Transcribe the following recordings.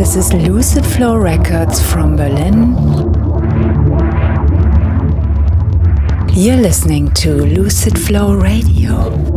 This is Lucid Flow Records from Berlin. You're listening to Lucid Flow Radio.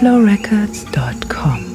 lucidflowrecords.com.